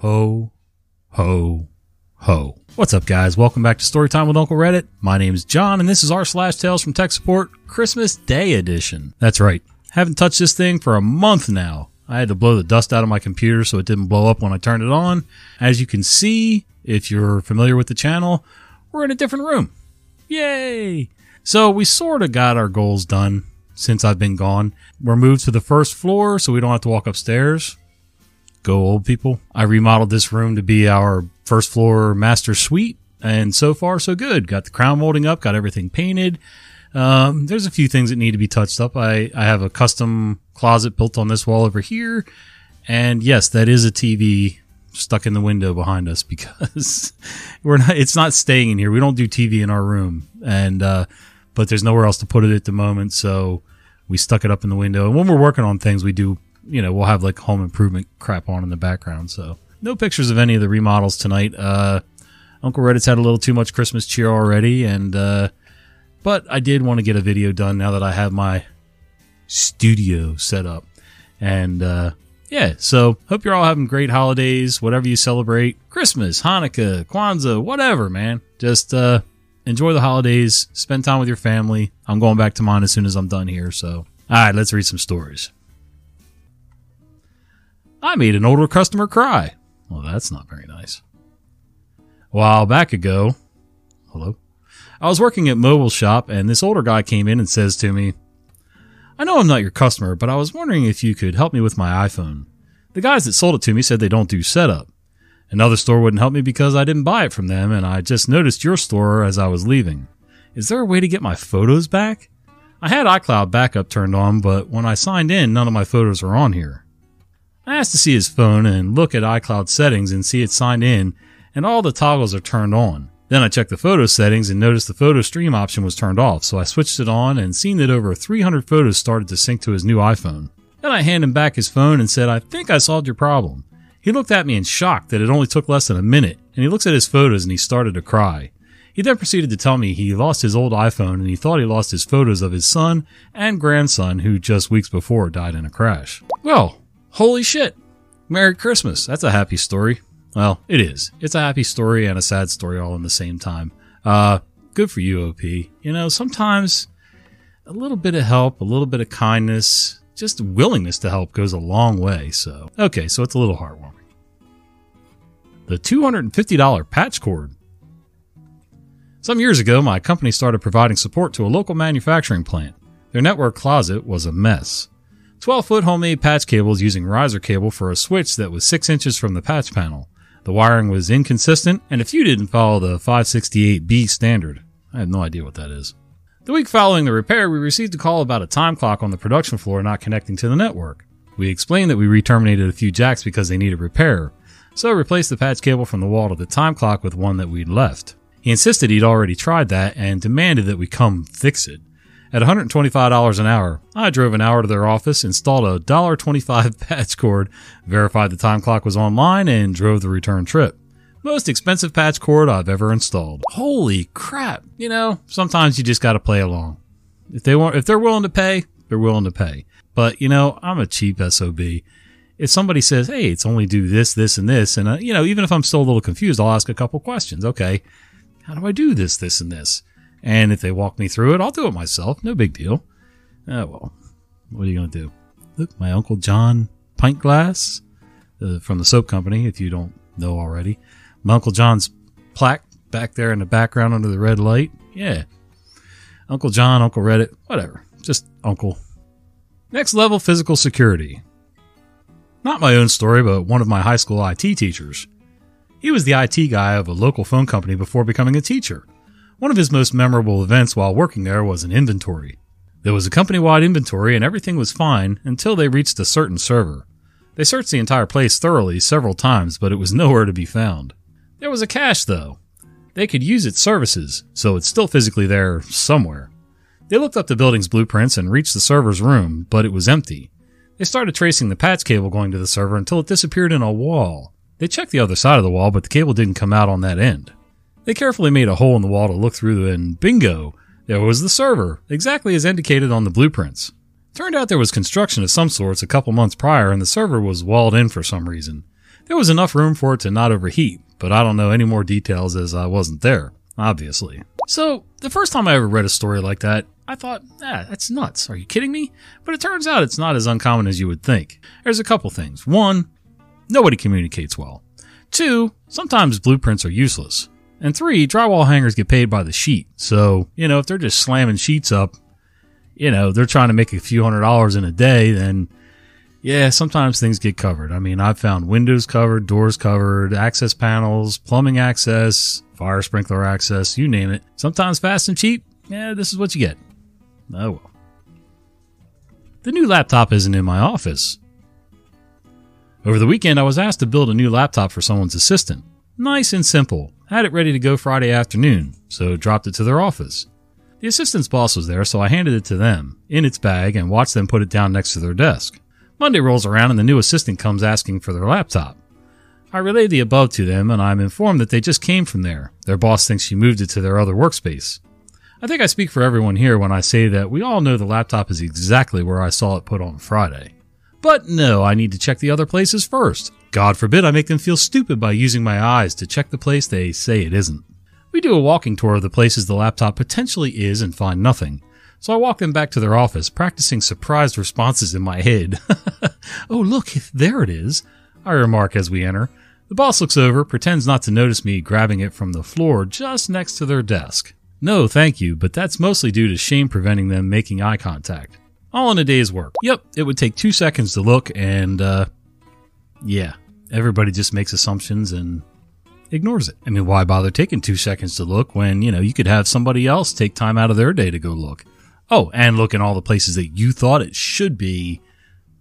Ho, ho, ho. What's up, guys? Welcome back to Storytime with Uncle Reddit. My name is John, and this is our slash tales from tech support Christmas Day edition. That's right. Haven't touched this thing for a month now. I had to blow the dust out of my computer so it didn't blow up when I turned it on. As you can see, if you're familiar with the channel, we're in a different room. Yay! So we sort of got our goals done since I've been gone. We're moved to the first floor so we don't have to walk upstairs. Go old people. I remodeled this room to be our first floor master suite, and so far so good. Got the crown molding up, got everything painted. Um, there's a few things that need to be touched up. I, I have a custom closet built on this wall over here. And yes, that is a TV stuck in the window behind us because we're not, it's not staying in here. We don't do TV in our room. And, uh, but there's nowhere else to put it at the moment. So we stuck it up in the window. And when we're working on things, we do, you know, we'll have like home improvement crap on in the background. So no pictures of any of the remodels tonight. Uh, Uncle Reddit's had a little too much Christmas cheer already. And, uh, but I did want to get a video done now that I have my studio set up. And, uh, yeah, so hope you're all having great holidays, whatever you celebrate. Christmas, Hanukkah, Kwanzaa, whatever, man. Just, uh, enjoy the holidays, spend time with your family. I'm going back to mine as soon as I'm done here, so. Alright, let's read some stories. I made an older customer cry. Well, that's not very nice. A while back ago, hello? I was working at Mobile Shop and this older guy came in and says to me, I know I'm not your customer, but I was wondering if you could help me with my iPhone. The guys that sold it to me said they don't do setup. Another store wouldn't help me because I didn't buy it from them and I just noticed your store as I was leaving. Is there a way to get my photos back? I had iCloud backup turned on, but when I signed in, none of my photos are on here. I asked to see his phone and look at iCloud settings and see it signed in and all the toggles are turned on. Then I checked the photo settings and noticed the photo stream option was turned off, so I switched it on and seen that over 300 photos started to sync to his new iPhone. Then I handed him back his phone and said, I think I solved your problem. He looked at me in shock that it only took less than a minute, and he looks at his photos and he started to cry. He then proceeded to tell me he lost his old iPhone and he thought he lost his photos of his son and grandson who just weeks before died in a crash. Well, holy shit. Merry Christmas. That's a happy story. Well, it is. It's a happy story and a sad story all in the same time. Uh, good for you, OP. You know, sometimes a little bit of help, a little bit of kindness, just willingness to help goes a long way. So, okay, so it's a little heartwarming. The $250 patch cord. Some years ago, my company started providing support to a local manufacturing plant. Their network closet was a mess. 12 foot homemade patch cables using riser cable for a switch that was 6 inches from the patch panel. The wiring was inconsistent, and a few didn't follow the 568B standard. I have no idea what that is. The week following the repair, we received a call about a time clock on the production floor not connecting to the network. We explained that we re-terminated a few jacks because they needed repair, so I replaced the patch cable from the wall to the time clock with one that we'd left. He insisted he'd already tried that and demanded that we come fix it. At $125 an hour, I drove an hour to their office, installed a $1.25 patch cord, verified the time clock was online, and drove the return trip. Most expensive patch cord I've ever installed. Holy crap. You know, sometimes you just gotta play along. If they want, if they're willing to pay, they're willing to pay. But, you know, I'm a cheap SOB. If somebody says, hey, it's only do this, this, and this, and, uh, you know, even if I'm still a little confused, I'll ask a couple questions. Okay, how do I do this, this, and this? And if they walk me through it, I'll do it myself. No big deal. Oh, well, what are you going to do? Look, my Uncle John pint glass uh, from the soap company, if you don't know already. My Uncle John's plaque back there in the background under the red light. Yeah. Uncle John, Uncle Reddit, whatever. Just Uncle. Next level physical security. Not my own story, but one of my high school IT teachers. He was the IT guy of a local phone company before becoming a teacher. One of his most memorable events while working there was an inventory. There was a company wide inventory and everything was fine until they reached a certain server. They searched the entire place thoroughly several times, but it was nowhere to be found. There was a cache, though. They could use its services, so it's still physically there somewhere. They looked up the building's blueprints and reached the server's room, but it was empty. They started tracing the patch cable going to the server until it disappeared in a wall. They checked the other side of the wall, but the cable didn't come out on that end. They carefully made a hole in the wall to look through, and bingo! There was the server, exactly as indicated on the blueprints. Turned out there was construction of some sorts a couple months prior, and the server was walled in for some reason. There was enough room for it to not overheat, but I don't know any more details as I wasn't there, obviously. So, the first time I ever read a story like that, I thought, ah, that's nuts. Are you kidding me? But it turns out it's not as uncommon as you would think. There's a couple things. One, nobody communicates well. Two, sometimes blueprints are useless. And three, drywall hangers get paid by the sheet. So, you know, if they're just slamming sheets up, you know, they're trying to make a few hundred dollars in a day, then yeah, sometimes things get covered. I mean, I've found windows covered, doors covered, access panels, plumbing access, fire sprinkler access, you name it. Sometimes fast and cheap. Yeah, this is what you get. Oh well. The new laptop isn't in my office. Over the weekend, I was asked to build a new laptop for someone's assistant. Nice and simple. I had it ready to go Friday afternoon, so dropped it to their office. The assistant's boss was there, so I handed it to them, in its bag, and watched them put it down next to their desk. Monday rolls around and the new assistant comes asking for their laptop. I relay the above to them and I'm informed that they just came from there. Their boss thinks she moved it to their other workspace. I think I speak for everyone here when I say that we all know the laptop is exactly where I saw it put on Friday. But no, I need to check the other places first. God forbid I make them feel stupid by using my eyes to check the place they say it isn't. We do a walking tour of the places the laptop potentially is and find nothing. So I walk them back to their office, practicing surprised responses in my head. oh, look, there it is, I remark as we enter. The boss looks over, pretends not to notice me grabbing it from the floor just next to their desk. No, thank you, but that's mostly due to shame preventing them making eye contact. All in a day's work. Yep, it would take two seconds to look, and, uh, yeah, everybody just makes assumptions and ignores it. I mean, why bother taking two seconds to look when, you know, you could have somebody else take time out of their day to go look? Oh, and look in all the places that you thought it should be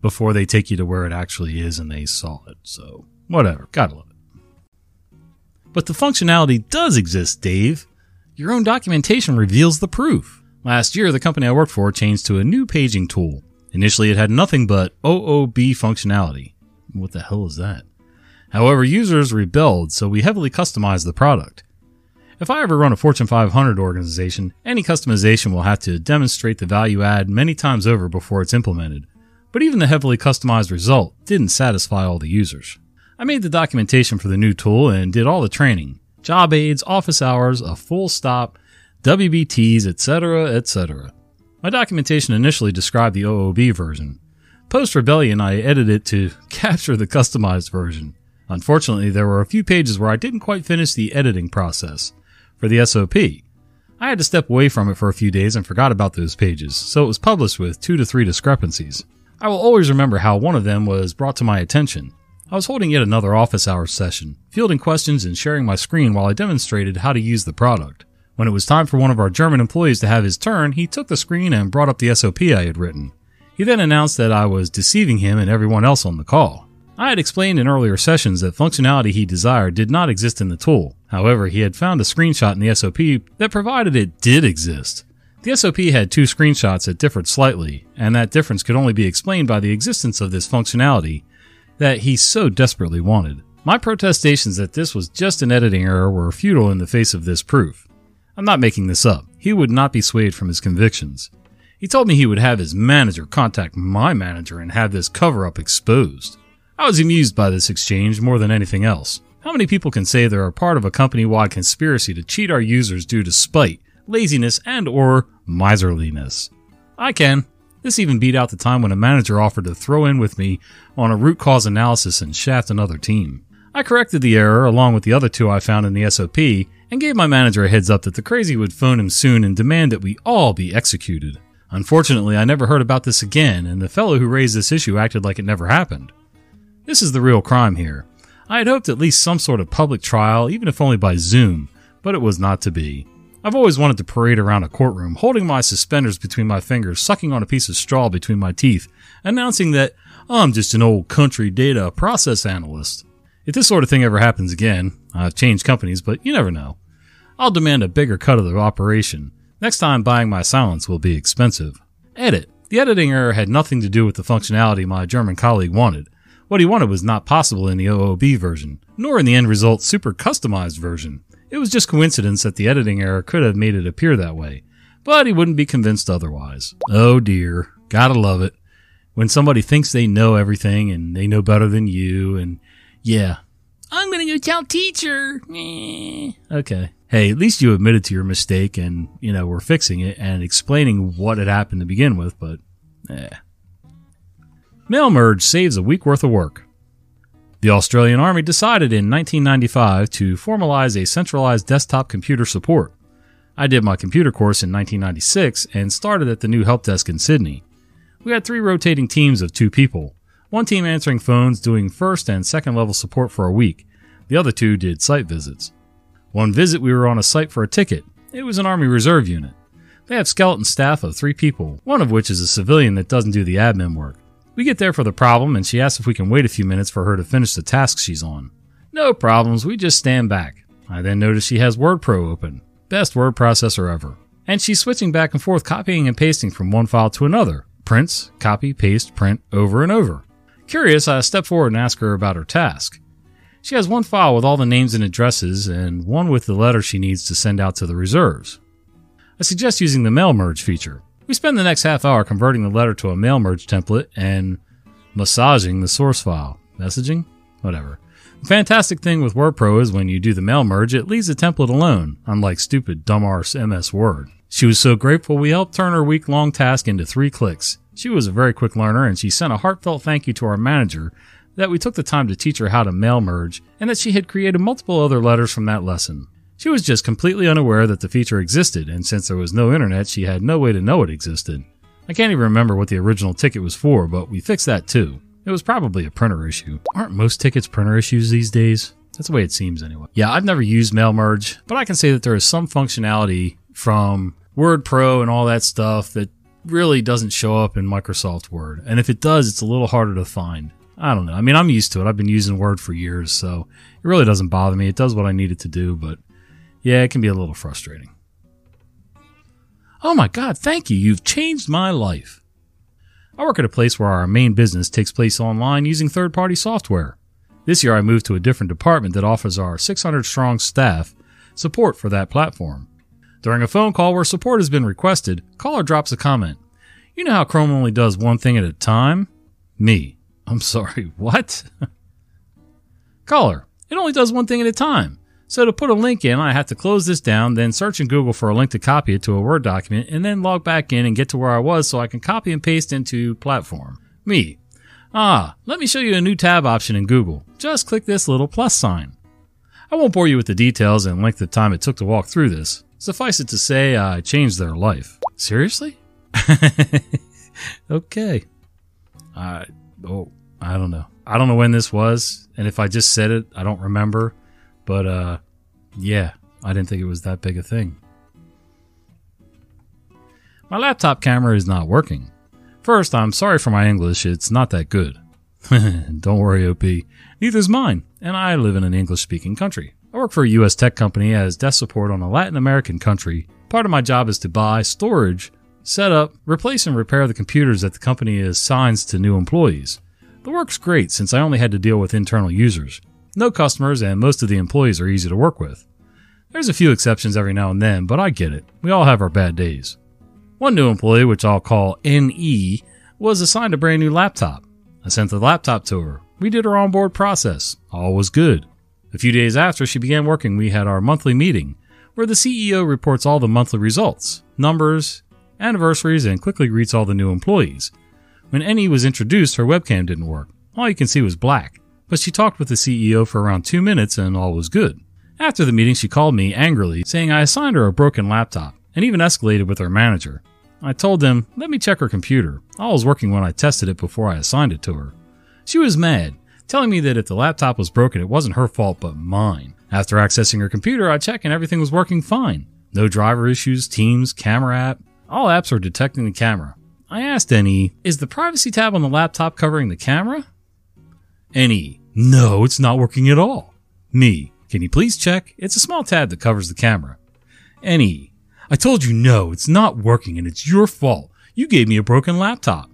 before they take you to where it actually is and they saw it. So, whatever. Gotta love it. But the functionality does exist, Dave. Your own documentation reveals the proof. Last year, the company I worked for changed to a new paging tool. Initially, it had nothing but OOB functionality. What the hell is that? However, users rebelled, so we heavily customized the product. If I ever run a Fortune 500 organization, any customization will have to demonstrate the value add many times over before it's implemented. But even the heavily customized result didn't satisfy all the users. I made the documentation for the new tool and did all the training. Job aids, office hours, a full stop, WBTs, etc., etc. My documentation initially described the OOB version. Post rebellion, I edited it to capture the customized version. Unfortunately, there were a few pages where I didn't quite finish the editing process for the SOP. I had to step away from it for a few days and forgot about those pages, so it was published with two to three discrepancies. I will always remember how one of them was brought to my attention. I was holding yet another office hours session, fielding questions and sharing my screen while I demonstrated how to use the product. When it was time for one of our German employees to have his turn, he took the screen and brought up the SOP I had written. He then announced that I was deceiving him and everyone else on the call. I had explained in earlier sessions that functionality he desired did not exist in the tool. However, he had found a screenshot in the SOP that provided it did exist. The SOP had two screenshots that differed slightly, and that difference could only be explained by the existence of this functionality that he so desperately wanted. My protestations that this was just an editing error were futile in the face of this proof. I'm not making this up. He would not be swayed from his convictions. He told me he would have his manager contact my manager and have this cover up exposed. I was amused by this exchange more than anything else. How many people can say they're a part of a company-wide conspiracy to cheat our users due to spite, laziness, and or miserliness? I can. This even beat out the time when a manager offered to throw in with me on a root cause analysis and shaft another team. I corrected the error along with the other two I found in the SOP and gave my manager a heads up that the crazy would phone him soon and demand that we all be executed. Unfortunately, I never heard about this again, and the fellow who raised this issue acted like it never happened. This is the real crime here. I had hoped at least some sort of public trial, even if only by Zoom, but it was not to be. I've always wanted to parade around a courtroom, holding my suspenders between my fingers, sucking on a piece of straw between my teeth, announcing that I'm just an old country data process analyst. If this sort of thing ever happens again, I've changed companies, but you never know. I'll demand a bigger cut of the operation. Next time buying my silence will be expensive. Edit. The editing error had nothing to do with the functionality my German colleague wanted. What he wanted was not possible in the OOB version, nor in the end result super customized version. It was just coincidence that the editing error could have made it appear that way, but he wouldn't be convinced otherwise. Oh dear, gotta love it. When somebody thinks they know everything and they know better than you and Yeah. I'm to go tell teacher. Okay. Hey, at least you admitted to your mistake and, you know, we're fixing it and explaining what had happened to begin with, but eh. Mail merge saves a week worth of work. The Australian Army decided in 1995 to formalize a centralized desktop computer support. I did my computer course in 1996 and started at the new help desk in Sydney. We had three rotating teams of two people. One team answering phones doing first and second level support for a week. The other two did site visits. One visit we were on a site for a ticket. It was an Army Reserve unit. They have skeleton staff of three people, one of which is a civilian that doesn't do the admin work. We get there for the problem and she asks if we can wait a few minutes for her to finish the task she's on. No problems, we just stand back. I then notice she has WordPro open. Best word processor ever. And she's switching back and forth copying and pasting from one file to another. Prints, copy, paste, print, over and over. Curious, I step forward and ask her about her task. She has one file with all the names and addresses, and one with the letter she needs to send out to the reserves. I suggest using the mail merge feature. We spend the next half hour converting the letter to a mail merge template and massaging the source file. Messaging? Whatever. The fantastic thing with WordPro is when you do the mail merge, it leaves the template alone, unlike stupid dumb arse MS Word. She was so grateful we helped turn her week long task into three clicks. She was a very quick learner and she sent a heartfelt thank you to our manager that we took the time to teach her how to mail merge and that she had created multiple other letters from that lesson. She was just completely unaware that the feature existed, and since there was no internet, she had no way to know it existed. I can't even remember what the original ticket was for, but we fixed that too. It was probably a printer issue. Aren't most tickets printer issues these days? That's the way it seems anyway. Yeah, I've never used Mail Merge, but I can say that there is some functionality from Word Pro and all that stuff that really doesn't show up in Microsoft Word. And if it does, it's a little harder to find. I don't know. I mean, I'm used to it. I've been using Word for years, so it really doesn't bother me. It does what I need it to do, but yeah, it can be a little frustrating. Oh my God, thank you. You've changed my life. I work at a place where our main business takes place online using third party software. This year I moved to a different department that offers our 600 strong staff support for that platform. During a phone call where support has been requested, caller drops a comment. You know how Chrome only does one thing at a time? Me. I'm sorry, what? caller, it only does one thing at a time. So to put a link in, I have to close this down, then search in Google for a link to copy it to a Word document, and then log back in and get to where I was so I can copy and paste into platform. Me. Ah, let me show you a new tab option in Google. Just click this little plus sign. I won't bore you with the details and length of time it took to walk through this. Suffice it to say, I changed their life. Seriously? okay. I, oh, I don't know. I don't know when this was, and if I just said it, I don't remember. But uh, yeah, I didn't think it was that big a thing. My laptop camera is not working. First, I'm sorry for my English, it's not that good. Don't worry, OP. Neither's mine, and I live in an English speaking country. I work for a US tech company as desk support on a Latin American country. Part of my job is to buy, storage, set up, replace, and repair the computers that the company assigns to new employees. The work's great since I only had to deal with internal users. No customers, and most of the employees are easy to work with. There's a few exceptions every now and then, but I get it. We all have our bad days. One new employee, which I'll call NE, was assigned a brand new laptop. I sent the laptop to her. We did her onboard process. All was good. A few days after she began working, we had our monthly meeting, where the CEO reports all the monthly results, numbers, anniversaries, and quickly greets all the new employees. When NE was introduced, her webcam didn't work. All you can see was black but she talked with the CEO for around two minutes and all was good. After the meeting, she called me angrily, saying I assigned her a broken laptop and even escalated with her manager. I told them, let me check her computer. All was working when I tested it before I assigned it to her. She was mad, telling me that if the laptop was broken, it wasn't her fault but mine. After accessing her computer, I checked and everything was working fine. No driver issues, Teams, camera app. All apps are detecting the camera. I asked NE, is the privacy tab on the laptop covering the camera? NE, no, it's not working at all. Me, can you please check? It's a small tab that covers the camera. NE. I told you no, it's not working and it's your fault. You gave me a broken laptop.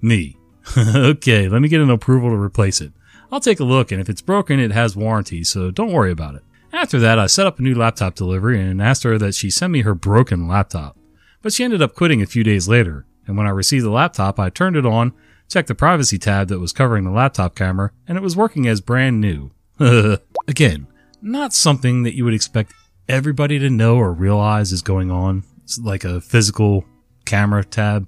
Me, okay, let me get an approval to replace it. I'll take a look and if it's broken, it has warranty, so don't worry about it. After that, I set up a new laptop delivery and asked her that she send me her broken laptop. But she ended up quitting a few days later, and when I received the laptop, I turned it on, Checked the privacy tab that was covering the laptop camera, and it was working as brand new. Again, not something that you would expect everybody to know or realize is going on. It's like a physical camera tab.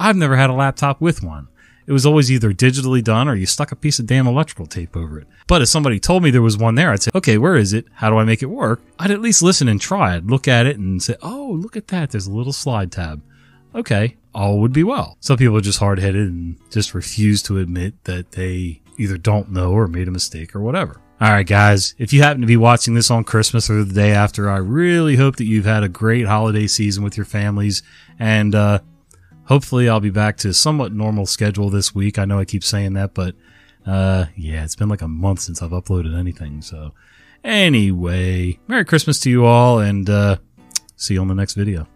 I've never had a laptop with one. It was always either digitally done or you stuck a piece of damn electrical tape over it. But if somebody told me there was one there, I'd say, okay, where is it? How do I make it work? I'd at least listen and try. I'd look at it and say, oh, look at that. There's a little slide tab. Okay, all would be well. Some people are just hard headed and just refuse to admit that they either don't know or made a mistake or whatever. All right, guys, if you happen to be watching this on Christmas or the day after, I really hope that you've had a great holiday season with your families and, uh, hopefully I'll be back to somewhat normal schedule this week. I know I keep saying that, but uh, yeah, it's been like a month since I've uploaded anything. So anyway, Merry Christmas to you all and uh, see you on the next video.